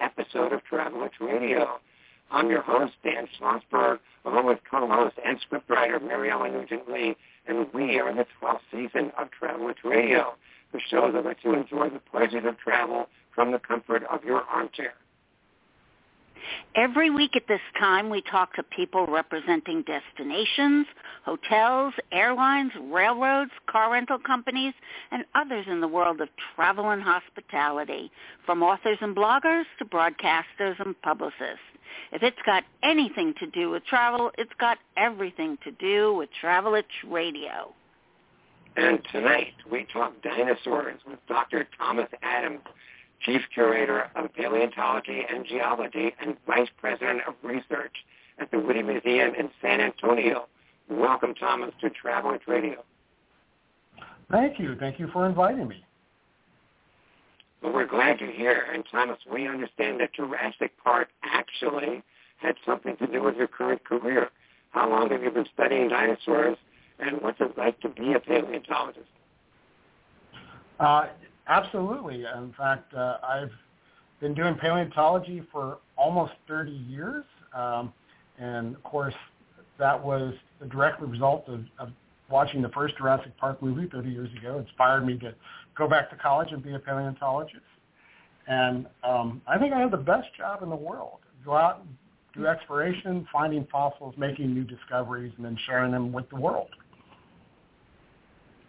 episode of Travel Itch Radio. I'm your host, Dan Schlossberg, along with co-host and scriptwriter Maryellen Nugent Lee, and we are in the 12th season of Travel Itch Radio, the show that lets you enjoy the pleasures of travel from the comfort of your armchair. Every week at this time, we talk to people representing destinations, hotels, airlines, railroads, car rental companies, and others in the world of travel and hospitality, from authors and bloggers to broadcasters and publicists. If it's got anything to do with travel, it's got everything to do with Travel Itch Radio. And tonight, we talk dinosaurs with Dr. Thomas Adams, Chief Curator of Paleontology and Geology and Vice President of Research at the Witte Museum in San Antonio. Welcome, Thomas, to Travel Itch Radio. Thank you. Thank you for inviting me. Well, we're glad you're here. And Thomas, we understand that Jurassic Park actually had something to do with your current career. How long have you been studying dinosaurs, and what's it like to be a paleontologist? Uh, Absolutely. In fact, uh, I've been doing paleontology for almost 30 years. Um, and of course, that was the direct result of, of watching the first Jurassic Park movie 30 years ago. inspired me to go back to college and be a paleontologist. And um, I think I have the best job in the world. Go out do exploration, finding fossils, making new discoveries, and then sharing them with the world.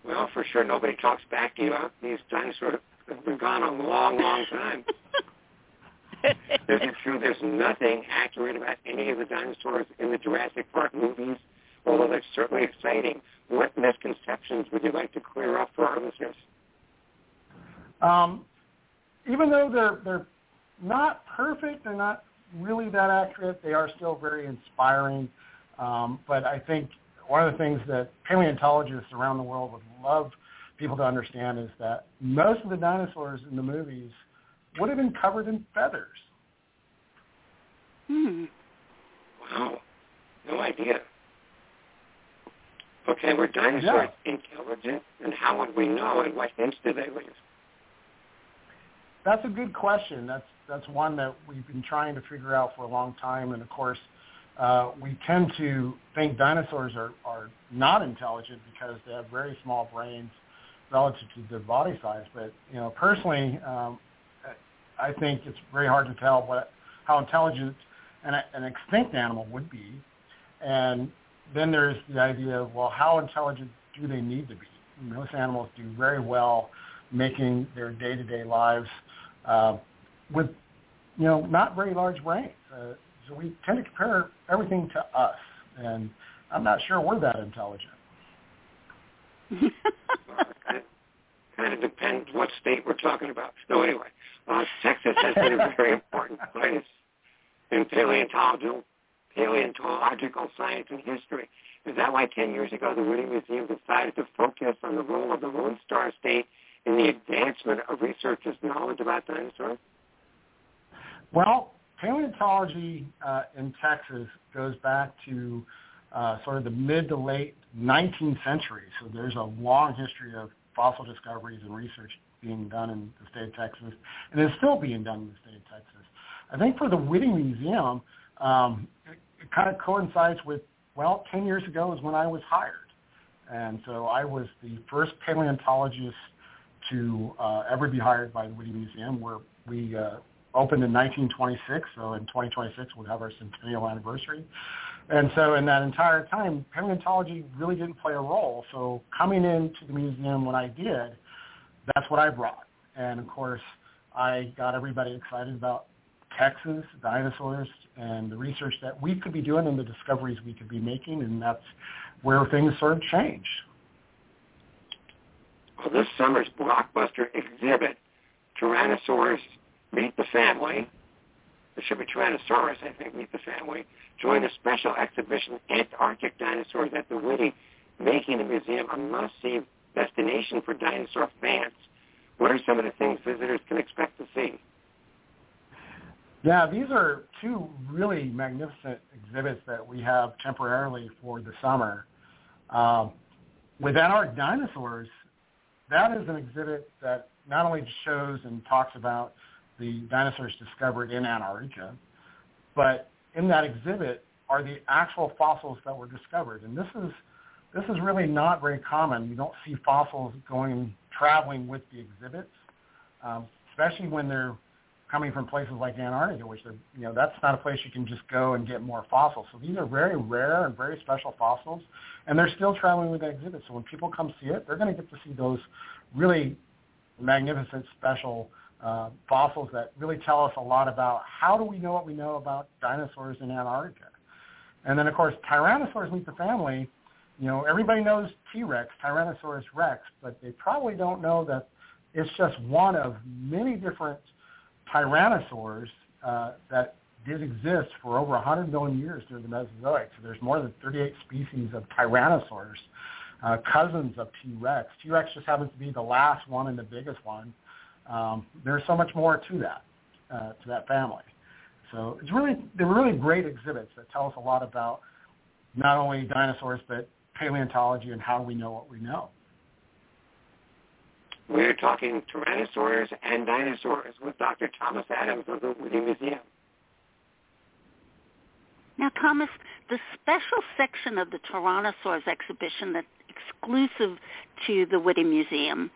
Well, for sure, nobody talks back to you. About these dinosaurs have been gone a long, long time. Is it true there's nothing accurate about any of the dinosaurs in the Jurassic Park movies? Although they're certainly exciting, what misconceptions would you like to clear up for our listeners? Um, even though they're they're not perfect, they're not really that accurate. They are still very inspiring. Um, but I think one of the things that paleontologists around the world would love people to understand is that most of the dinosaurs in the movies would have been covered in feathers. Hmm. Wow. No idea. Okay, were dinosaurs yeah. intelligent, and how would we know, and what hints do they leave? That's a good question. That's that's one that we've been trying to figure out for a long time, and of course, uh, we tend to think dinosaurs are, are not intelligent because they have very small brains relative to their body size. But you know, personally, um, I think it's very hard to tell what how intelligent an, an extinct animal would be. And then there's the idea of well, how intelligent do they need to be? Most animals do very well making their day-to-day lives uh, with you know not very large brains. Uh, so we tend to compare everything to us, and I'm not sure we're that intelligent. kind of depends what state we're talking about. No, anyway, uh, Texas has been a very important place in paleontological, paleontological science and history. Is that why 10 years ago the Witte Museum decided to focus on the role of the Lone Star State in the advancement of researchers' knowledge about dinosaurs? Well, paleontology uh, in Texas goes back to uh, sort of the mid to late 19th century. So there's a long history of fossil discoveries and research being done in the state of Texas, and is still being done in the state of Texas. I think for the Witte Museum, um, it, it kind of coincides with, well, 10 years ago is when I was hired. And so I was the first paleontologist to uh, ever be hired by the Witte Museum, where we uh, opened in 1926, so in 2026 we'll have our centennial anniversary. And so in that entire time, paleontology really didn't play a role. So coming into the museum when I did, that's what I brought. And of course, I got everybody excited about Texas, dinosaurs, and the research that we could be doing and the discoveries we could be making, and that's where things sort of changed. Well, this summer's blockbuster exhibit, Tyrannosaurus Meet the Family. It should be Tyrannosaurus, I think, Meet the Family. Join a special exhibition, Antarctic Dinosaurs at the Witte, making the museum a must-see destination for dinosaur fans. What are some of the things visitors can expect to see? Yeah, these are two really magnificent exhibits that we have temporarily for the summer. Um, with Antarctic Dinosaurs, that is an exhibit that not only shows and talks about the dinosaurs discovered in Antarctica. But in that exhibit are the actual fossils that were discovered. And this is this is really not very common. You don't see fossils going traveling with the exhibits, um, especially when they're coming from places like Antarctica, which are, you know, that's not a place you can just go and get more fossils. So these are very rare and very special fossils, and they're still traveling with the exhibit. So when people come see it, they're going to get to see those really magnificent, special uh, fossils that really tell us a lot about how do we know what we know about dinosaurs in Antarctica. And then, of course, Tyrannosaurus meet the family. You know, everybody knows T-Rex, Tyrannosaurus rex, but they probably don't know that it's just one of many different tyrannosaurs uh, that did exist for over 100 million years during the Mesozoic. So there's more than 38 species of tyrannosaurs, uh, cousins of T-Rex. T-Rex just happens to be the last one and the biggest one. Um, there's so much more to that, uh, to that family. So it's really, they're really great exhibits that tell us a lot about not only dinosaurs, but paleontology and how we know what we know. We're talking Tyrannosaurs and dinosaurs with Dr. Thomas Adams of the Witte Museum. Now, Thomas, the special section of the Tyrannosaurs exhibition that's exclusive to the Witte Museum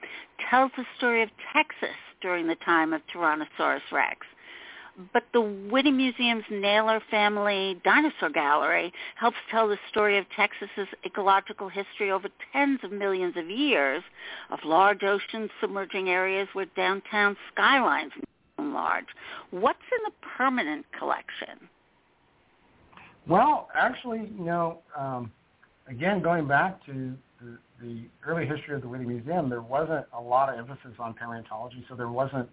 tells the story of Texas during the time of Tyrannosaurus rex. But the Witte Museum's Naylor Family Dinosaur Gallery helps tell the story of Texas's ecological history over tens of millions of years of large oceans submerging areas where downtown skylines large. What's in the permanent collection? Well, actually, you know, um, again, going back to the, early history of the Witte Museum, there wasn't a lot of emphasis on paleontology, so there wasn't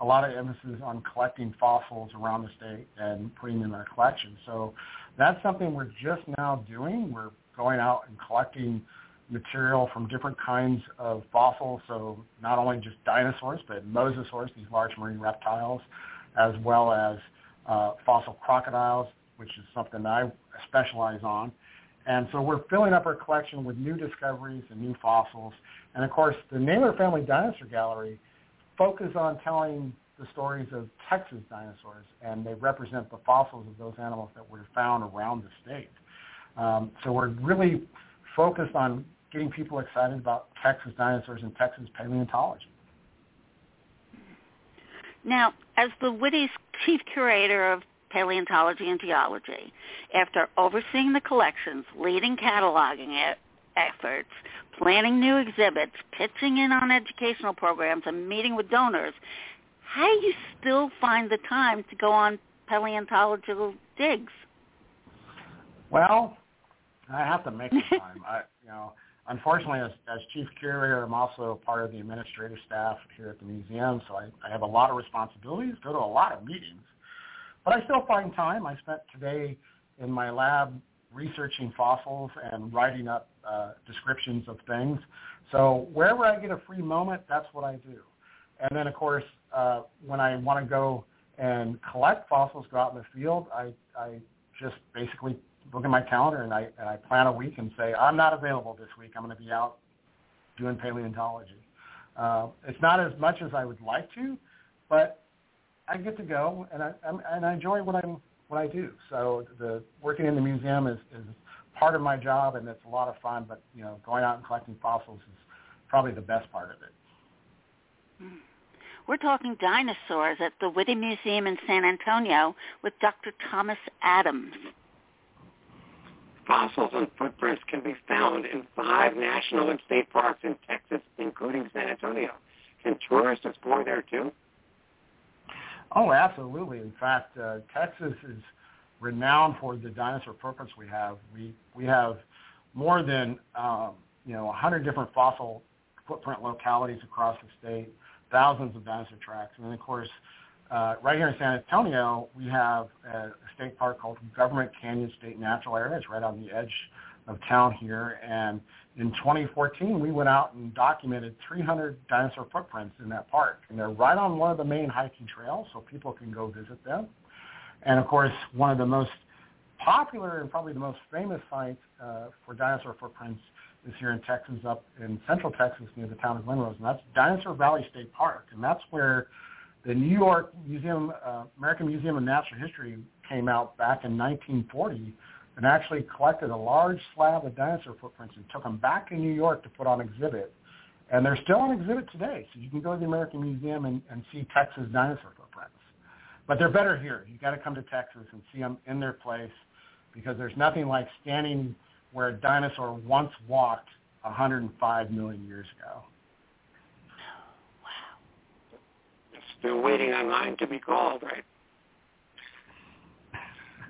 a lot of emphasis on collecting fossils around the state and putting them in our collection. So that's something we're just now doing. We're going out and collecting material from different kinds of fossils, so not only just dinosaurs, but mosasaurs, these large marine reptiles, as well as uh, fossil crocodiles, which is something I specialize on. And so we're filling up our collection with new discoveries and new fossils. And of course, the Naylor Family Dinosaur Gallery focuses on telling the stories of Texas dinosaurs, and they represent the fossils of those animals that were found around the state. Um, so we're really focused on getting people excited about Texas dinosaurs and Texas paleontology. Now, as the Witte's chief curator of paleontology and geology, after overseeing the collections, leading cataloging efforts, planning new exhibits, pitching in on educational programs, and meeting with donors, how do you still find the time to go on paleontological digs? Well, I have to make the time. I, you know, unfortunately, as, as chief curator, I'm also part of the administrative staff here at the museum, so I, I have a lot of responsibilities, go to a lot of meetings. But I still find time. I spent today in my lab researching fossils and writing up uh, descriptions of things. So wherever I get a free moment, that's what I do. And then, of course, uh, when I want to go and collect fossils, go out in the field, I, I just basically look at my calendar and I, and I plan a week and say, I'm not available this week. I'm going to be out doing paleontology. Uh, it's not as much as I would like to, but I get to go and I, I'm, and I enjoy what I'm what I do. So the working in the museum is, is part of my job, and it's a lot of fun. But you know, going out and collecting fossils is probably the best part of it. We're talking dinosaurs at the Witte Museum in San Antonio with Dr. Thomas Adams. Fossils and footprints can be found in five national and state parks in Texas, including San Antonio. Can tourists explore there too? Oh, absolutely. In fact, uh, Texas is renowned for the dinosaur footprints we have. We we have more than um, you know 100 different fossil footprint localities across the state, thousands of dinosaur tracks, and then of course, uh, right here in San Antonio, we have a, a state park called Government Canyon State Natural Area. It's right on the edge of town here, and in 2014, we went out and documented 300 dinosaur footprints in that park, and they're right on one of the main hiking trails, so people can go visit them. And of course, one of the most popular and probably the most famous sites uh, for dinosaur footprints is here in Texas, up in central Texas near the town of Glen Rose, and that's Dinosaur Valley State Park, and that's where the New York Museum, uh, American Museum of Natural History came out back in 1940 and actually collected a large slab of dinosaur footprints and took them back to New York to put on exhibit. And they're still on exhibit today. So you can go to the American Museum and, and see Texas dinosaur footprints. But they're better here. You got to come to Texas and see them in their place because there's nothing like standing where a dinosaur once walked 105 million years ago. Wow. Still waiting online to be called, right?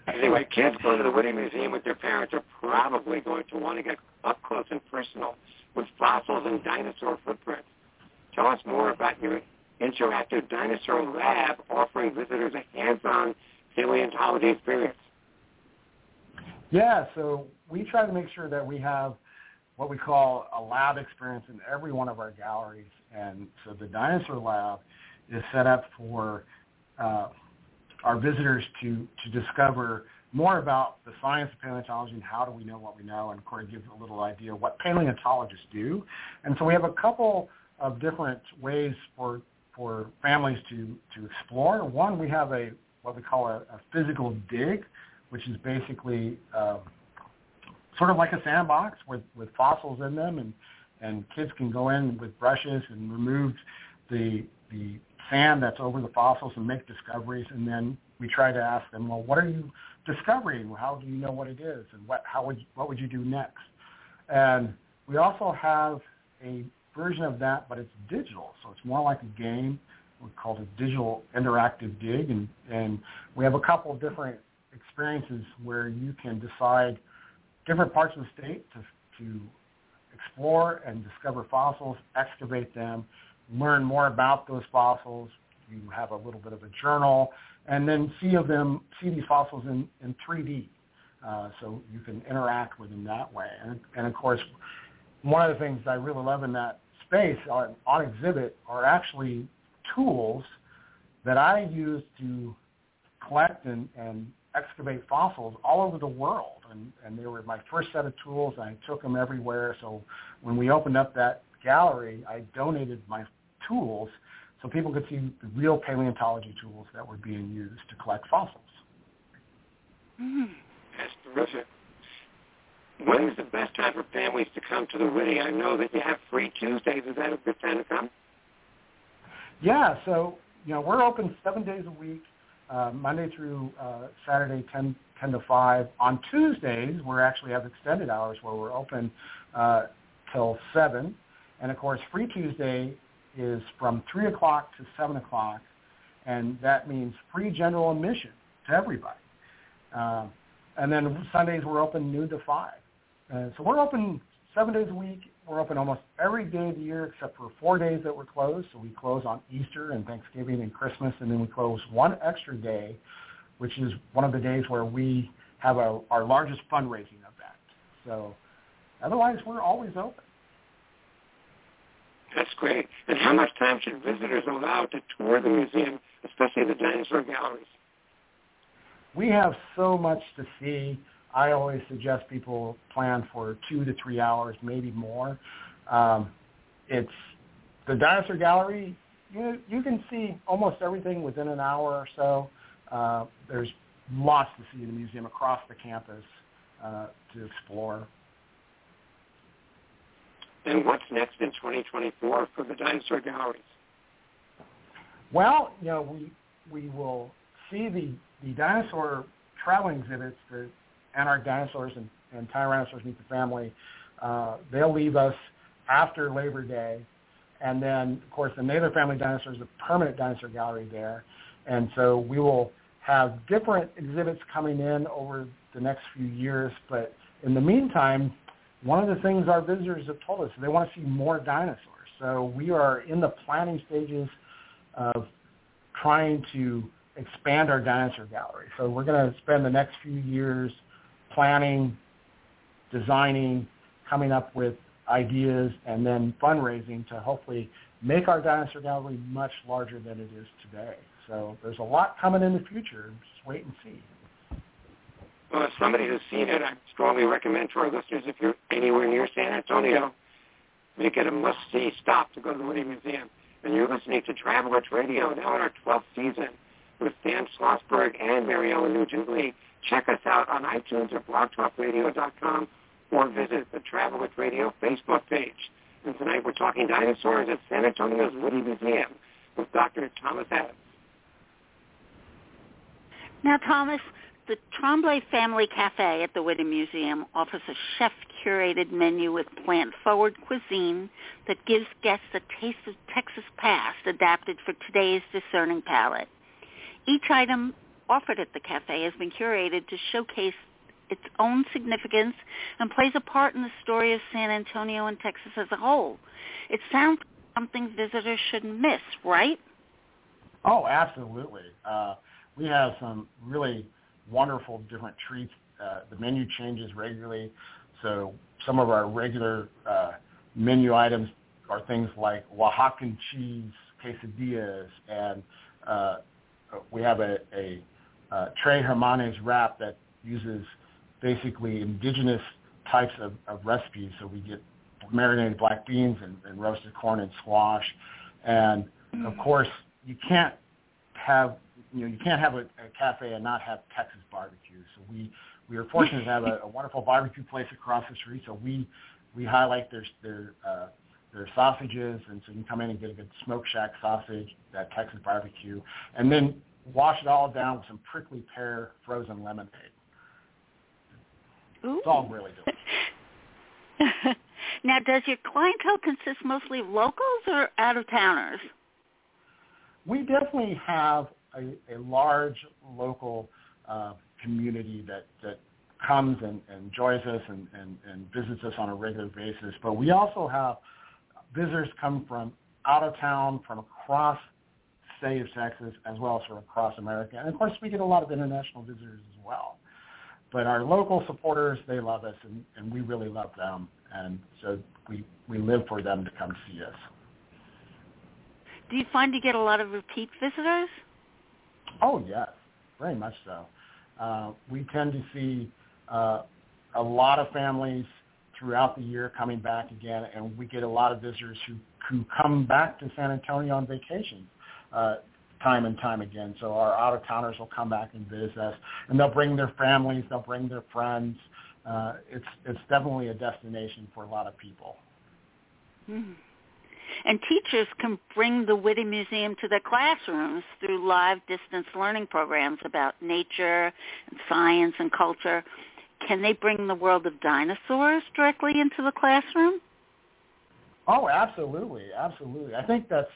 Anyway, kids going to the Witte Museum with their parents are probably going to want to get up close and personal with fossils and dinosaur footprints. Tell us more about your interactive dinosaur lab offering visitors a hands-on paleontology experience. Yeah, so we try to make sure that we have what we call a lab experience in every one of our galleries. And so the dinosaur lab is set up for uh, our visitors to, to discover more about the science of paleontology and how do we know what we know, and Corey gives a little idea what paleontologists do. And so we have a couple of different ways for for families to to explore. One, we have a what we call a, a physical dig, which is basically uh, sort of like a sandbox with with fossils in them, and and kids can go in with brushes and remove the the sand that's over the fossils and make discoveries. And then we try to ask them, well, what are you discovering? How do you know what it is? And what, how would, what would you do next? And we also have a version of that, but it's digital. So it's more like a game. We call it a digital interactive dig. And, and we have a couple of different experiences where you can decide different parts of the state to, to explore and discover fossils, excavate them, learn more about those fossils. You have a little bit of a journal, and then see of them, see these fossils in, in 3D. Uh, so you can interact with them that way. And, and of course, one of the things I really love in that space on, on exhibit are actually tools that I use to collect and, and excavate fossils all over the world. And, and they were my first set of tools, I took them everywhere. So when we opened up that gallery, I donated my tools so people could see the real paleontology tools that were being used to collect fossils. Mm. That's terrific. When is the best time for families to come to the Witte? I know that you have free Tuesdays. Is that a good time to come? Yeah, so you know we're open seven days a week, uh, Monday through uh, Saturday, 10, 10 to 5. On Tuesdays, we actually have extended hours where we're open uh, till 7. And of course, Free Tuesday is from 3 o'clock to 7 o'clock, and that means free general admission to everybody. Uh, and then Sundays we're open noon to 5. Uh, so we're open seven days a week. We're open almost every day of the year except for four days that we're closed. So we close on Easter and Thanksgiving and Christmas, and then we close one extra day, which is one of the days where we have a, our largest fundraising event. So otherwise, we're always open. That's great. And how much time should visitors allow to tour the museum, especially the dinosaur galleries? We have so much to see. I always suggest people plan for two to three hours, maybe more. Um, it's the dinosaur gallery. You you can see almost everything within an hour or so. Uh, there's lots to see in the museum across the campus uh, to explore. And what's next in 2024 for the dinosaur galleries? Well, you know, we we will see the the dinosaur traveling exhibits, the Antarctic dinosaurs and, and Tyrannosaurus meet the family. Uh, they'll leave us after Labor Day, and then of course the Naylor family dinosaurs, the permanent dinosaur gallery there, and so we will have different exhibits coming in over the next few years. But in the meantime, one of the things our visitors have told us is they want to see more dinosaurs. So we are in the planning stages of trying to expand our dinosaur gallery. So we're going to spend the next few years planning, designing, coming up with ideas, and then fundraising to hopefully make our dinosaur gallery much larger than it is today. So there's a lot coming in the future. Just wait and see. Well, as somebody who's seen it, I strongly recommend to our listeners if you're anywhere near San Antonio, make it a must-see stop to go to the Witte Museum. And you're listening to Travel Travelers Radio now in our 12th season with Dan Schlossberg and Maryellen Nugent Lee. Check us out on iTunes or blogtalkradio.com or visit the Travel Itch Radio Facebook page. And tonight we're talking dinosaurs at San Antonio's Witte Museum with Dr. Thomas Adams. Now, Thomas, the Tremblay Family Cafe at the Witte Museum offers a chef-curated menu with plant-forward cuisine that gives guests a taste of Texas past adapted for today's discerning palate. Each item offered at the cafe has been curated to showcase its own significance and plays a part in the story of San Antonio and Texas as a whole. It sounds something visitors shouldn't miss, right? Oh, absolutely. Uh, we have some really wonderful different treats. Uh, the menu changes regularly, so some of our regular uh, menu items are things like Oaxacan cheese quesadillas, and uh, we have a, a, a uh, Tres Hermanos wrap that uses basically indigenous types of, of recipes. So we get marinated black beans and, and roasted corn and squash, and of course you can't have you know you can't have a, a cafe and not have Texas barbecue. So we we are fortunate to have a, a wonderful barbecue place across the street. So we we highlight their their uh, their sausages, and so you can come in and get a good smoke shack sausage, that Texas barbecue, and then wash it all down with some prickly pear frozen lemonade. Ooh. It's all really delicious. now, does your clientele consist mostly of locals or out-of-towners? We definitely have a, a large local uh, community that, that comes and, and enjoys us and, and, and visits us on a regular basis. But we also have visitors come from out of town, from across state of Texas, as well as from across America. And of course, we get a lot of international visitors as well. But our local supporters, they love us, and, and we really love them. And so we, we live for them to come see us. Do you find you get a lot of repeat visitors? Oh, yes, very much so. Uh, we tend to see uh, a lot of families throughout the year coming back again, and we get a lot of visitors who, who come back to San Antonio on vacation uh, time and time again. So our out-of-towners will come back and visit us, and they'll bring their families, they'll bring their friends. Uh, it's it's definitely a destination for a lot of people. Mm-hmm. And teachers can bring the Witte Museum to their classrooms through live distance learning programs about nature and science and culture. Can they bring the world of dinosaurs directly into the classroom? Oh, absolutely, absolutely. I think that's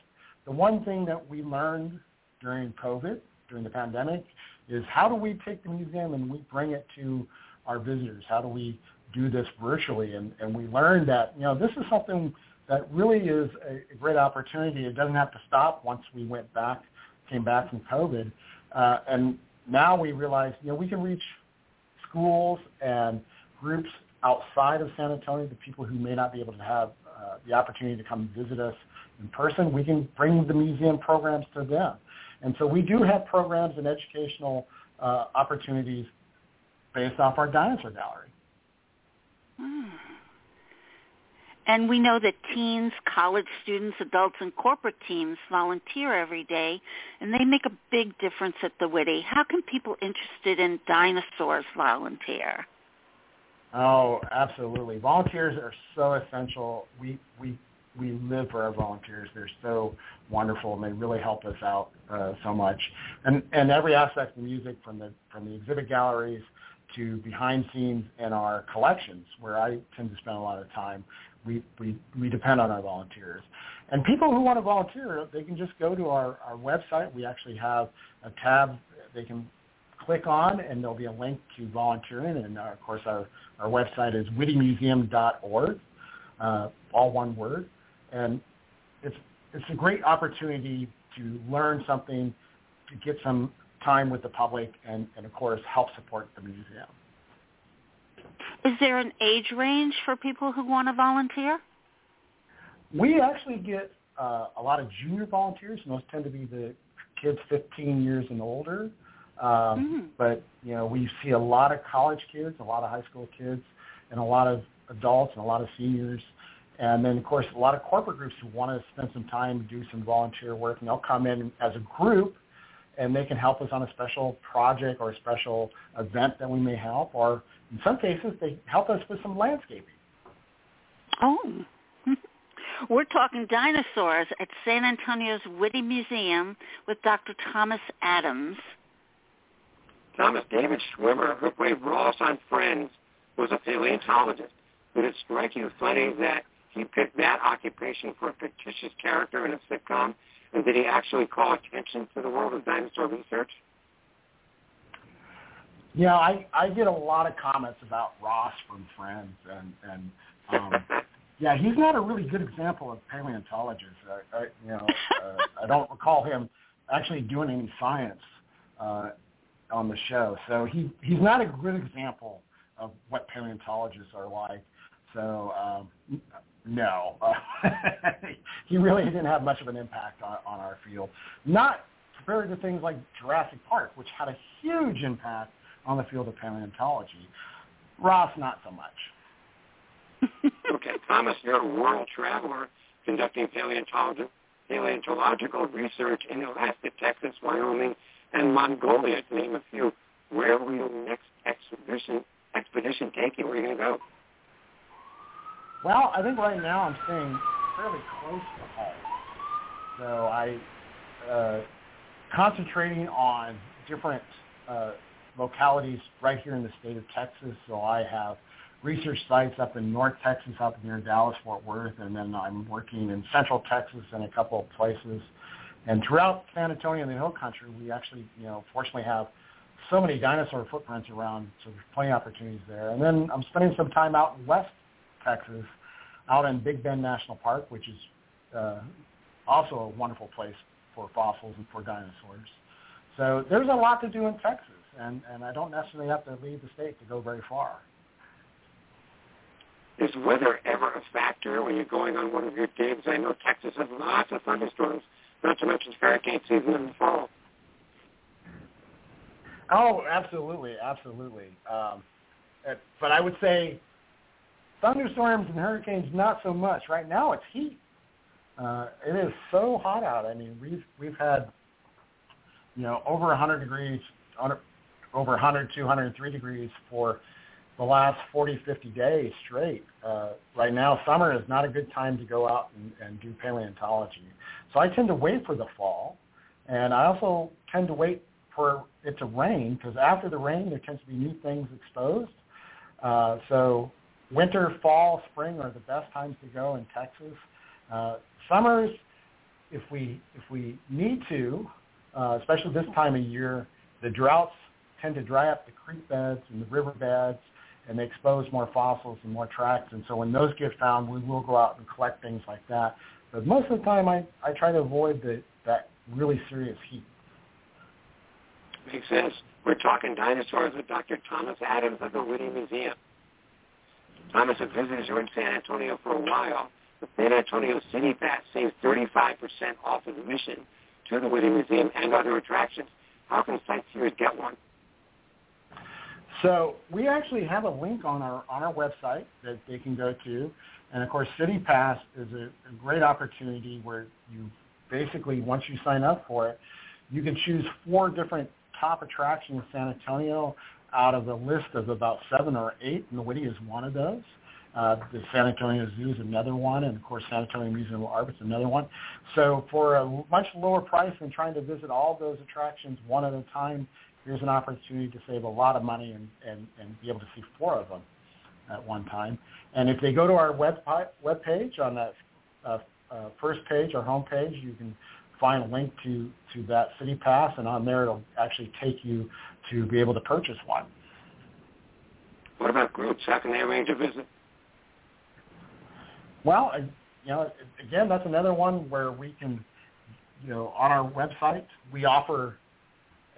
the one thing that we learned during COVID, during the pandemic, is how do we take the museum and we bring it to our visitors? How do we do this virtually? And, and we learned that, you know, this is something that really is a, great opportunity. It doesn't have to stop once we went back, came back from COVID. Uh, and now we realize, you know, we can reach schools and groups outside of San Antonio, the people who may not be able to have uh, the opportunity to come visit us in person, we can bring the museum programs to them. And so we do have programs and educational uh, opportunities based off our dinosaur gallery. Hmm. And we know that teens, college students, adults, and corporate teams volunteer every day, and they make a big difference at the Witte. How can people interested in dinosaurs volunteer? Oh, absolutely. Volunteers are so essential. We we we live for our volunteers. They're so wonderful, and they really help us out uh, so much. And and every aspect of music, from the from the exhibit galleries to behind scenes in our collections, where I tend to spend a lot of time we, we, we depend on our volunteers. And people who want to volunteer, they can just go to our, our website. We actually have a tab they can click on, and there'll be a link to volunteering. And uh, of course, our, our website is wittemuseum.org, uh, all one word. And it's, it's a great opportunity to learn something, to get some time with the public, and, and of course, help support the museum. Is there an age range for people who want to volunteer? We actually get uh, a lot of junior volunteers, and those tend to be the kids 15 years and older. Um, mm-hmm. But you know, we see a lot of college kids, a lot of high school kids, and a lot of adults and a lot of seniors. and then, of course, a lot of corporate groups who want to spend some time, do some volunteer work, and they'll come in as a group, and they can help us on a special project or a special event that we may help, or in some cases, they help us with some landscaping. Oh. We're talking dinosaurs at San Antonio's Witte Museum with Dr. Thomas Adams. Thomas David Schwimmer, who played Ross on Friends, was a paleontologist. Would it strike you funny that he picked that occupation for a fictitious character in a sitcom? And did he actually call attention to the world of dinosaur research? Yeah, I I get a lot of comments about Ross from Friends, and and um, yeah, he's not a really good example of paleontologist. I, I you know uh, I don't recall him actually doing any science uh, on the show, so he he's not a good example of what paleontologists are like. So um, no, uh, he really didn't have much of an impact on, on our field. Not compared to things like Jurassic Park, which had a huge impact on the field of paleontology. Ross, not so much. okay, Thomas, you're a world traveler conducting paleontological, paleontological research in Alaska, Texas, Wyoming, and Mongolia, to name a few. Where will your next expedition expedition take you? Where are you going to go? Well, I think right now I'm staying fairly close to home. So I uh, concentrating on different uh, localities right here in the state of Texas. So I have research sites up in North Texas, up near Dallas, Fort Worth, and then I'm working in Central Texas in a couple of places. And throughout San Antonio and the Hill Country, we actually, you know, fortunately have so many dinosaur footprints around, so there's plenty of opportunities there. And then I'm spending some time out in West Texas, out in Big Bend National Park, which is uh, also a wonderful place for fossils and for dinosaurs. So there's a lot to do in Texas, and, and I don't necessarily have to leave the state to go very far. Is weather ever a factor when you're going on one of your digs? I know Texas has lots of thunderstorms, not to mention hurricane season in the fall. Oh, absolutely, absolutely. Um, but I would say thunderstorms and hurricanes not so much. Right now it's heat. Uh, it is so hot out. I mean, we've we've had you know over 100 degrees, over 100, 200, 3 degrees for the last 40, 50 days straight. Uh, right now, summer is not a good time to go out and, and do paleontology. So I tend to wait for the fall, and I also tend to wait for it to rain because after the rain, there tends to be new things exposed. Uh, so winter, fall, spring are the best times to go in Texas. Uh, summers, if we if we need to, uh, especially this time of year, the droughts tend to dry up the creek beds and the river beds, and they expose more fossils and more tracks. And so when those get found, we will go out and collect things like that. But most of the time, I, I try to avoid the, that really serious heat. Makes sense. We're talking dinosaurs with Dr. Thomas Adams of the Witte Museum. Thomas, if visitors are in San Antonio for a while, the San Antonio City Pass saves 35% off of admission to the Witte Museum and other attractions. How can sightseers get one? So we actually have a link on our on our website that they can go to, and of course, City Pass is a, a great opportunity where you basically once you sign up for it, you can choose four different top attractions in San Antonio out of a list of about seven or eight, and the Witte is one of those. Uh, the San Antonio Zoo is another one, and of course San Antonio Museum of Art is another one. So for a much lower price than trying to visit all those attractions one at a time, here's an opportunity to save a lot of money and, and, and be able to see four of them at one time. And if they go to our web, web page on that uh, uh, first page, our home page, you can find a link to, to that city pass, and on there it'll actually take you to be able to purchase one. What about groups? How can they arrange a visit? Well, you know, again, that's another one where we can, you know, on our website we offer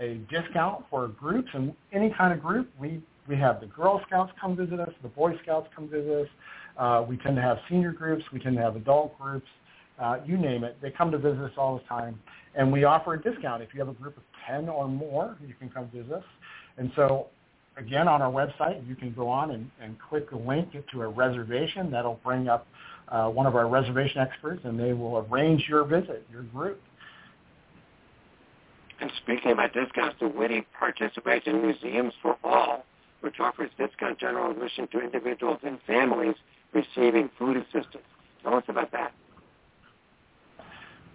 a discount for groups and any kind of group. We we have the Girl Scouts come visit us, the Boy Scouts come visit us. Uh, we tend to have senior groups. We tend to have adult groups uh, you name it. They come to visit us all the time, and we offer a discount. If you have a group of 10 or more, you can come visit us. And so, again, on our website, you can go on and, and click the link to a reservation. That'll bring up uh, one of our reservation experts, and they will arrange your visit, your group. And speaking about discounts, the Witte participates in Museums for All, which offers discount general admission to individuals and families receiving food assistance. Tell us about that.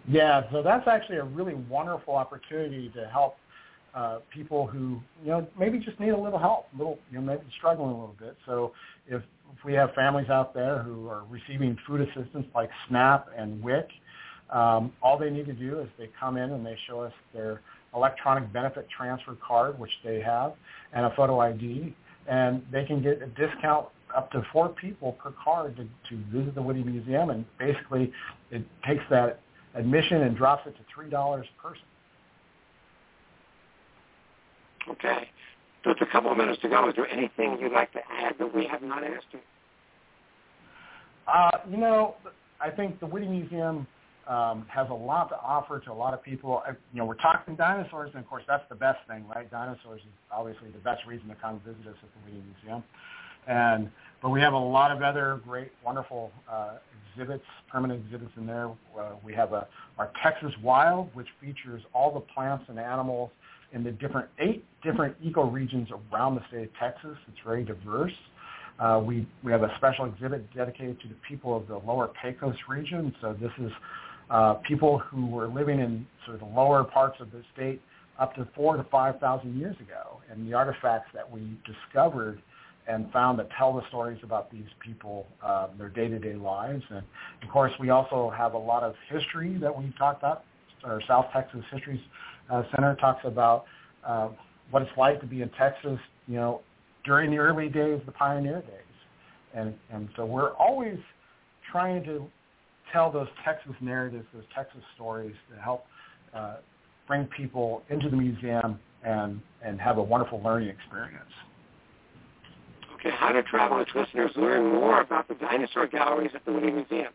Yeah, so that's actually a really wonderful opportunity to help uh, people who you know maybe just need a little help, little you know maybe struggling a little bit. So if, if we have families out there who are receiving food assistance like SNAP and WIC, um, all they need to do is they come in and they show us their electronic benefit transfer card, which they have, and a photo ID, and they can get a discount up to four people per card to, to visit the Witte Museum, and basically it takes that admission and drops it to three dollars per person. Okay. It's a couple of minutes to go. Is there anything you'd like to add that we have not asked you? Uh, you know, I think the Witte Museum um, has a lot to offer to a lot of people. You know, we're talking dinosaurs, and of course, that's the best thing, right? Dinosaurs is obviously the best reason to come visit us at the Museum. And but we have a lot of other great, wonderful uh, exhibits, permanent exhibits in there. Uh, we have a, our Texas Wild, which features all the plants and animals in the different eight different ecoregions around the state of Texas. It's very diverse. Uh, we we have a special exhibit dedicated to the people of the Lower Pecos region. So this is uh, people who were living in sort of the lower parts of the state up to four to five thousand years ago, and the artifacts that we discovered and found that tell the stories about these people, uh, their day-to-day lives. And of course, we also have a lot of history that we've talked about. Our South Texas History uh, Center talks about uh, what it's like to be in Texas, you know, during the early days, the pioneer days. And, and so we're always trying to tell those Texas narratives, those Texas stories to help uh, bring people into the museum and, and have a wonderful learning experience. Okay, how do Travel Itch listeners learn more about the dinosaur galleries at the Witte Museum?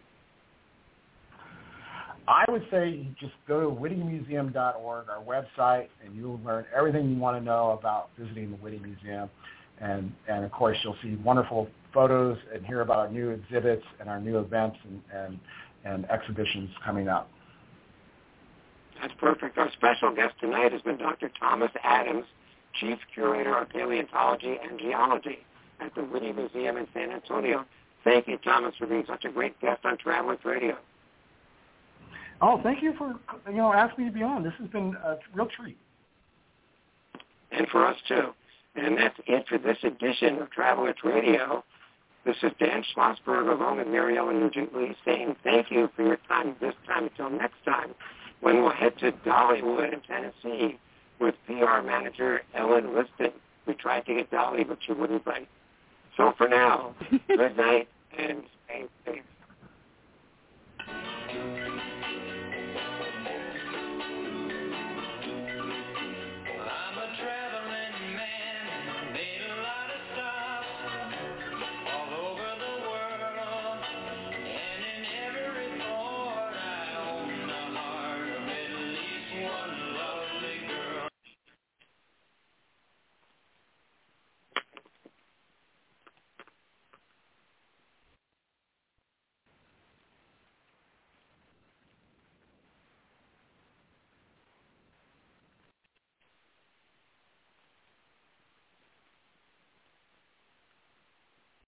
I would say just go to wittemuseum.org, our website, and you'll learn everything you want to know about visiting the Witte Museum. And, and of course, you'll see wonderful photos and hear about our new exhibits and our new events and, and, and exhibitions coming up. That's perfect. Our special guest tonight has been Dr. Thomas Adams, Chief Curator of Paleontology and Geology at the Witte Museum in San Antonio. Thank you, Thomas, for being such a great guest on Travel Itch Radio. Oh, thank you for you know asking me to be on. This has been a real treat. And for us too. And that's it for this edition of Travel Itch Radio. This is Dan Schlossberg along with Maryellen Nugent Lee saying thank you for your time this time until next time when we'll head to Dollywood in Tennessee with PR manager Ellen Liston. We tried to get Dolly, but she wouldn't bite. So for now, good night and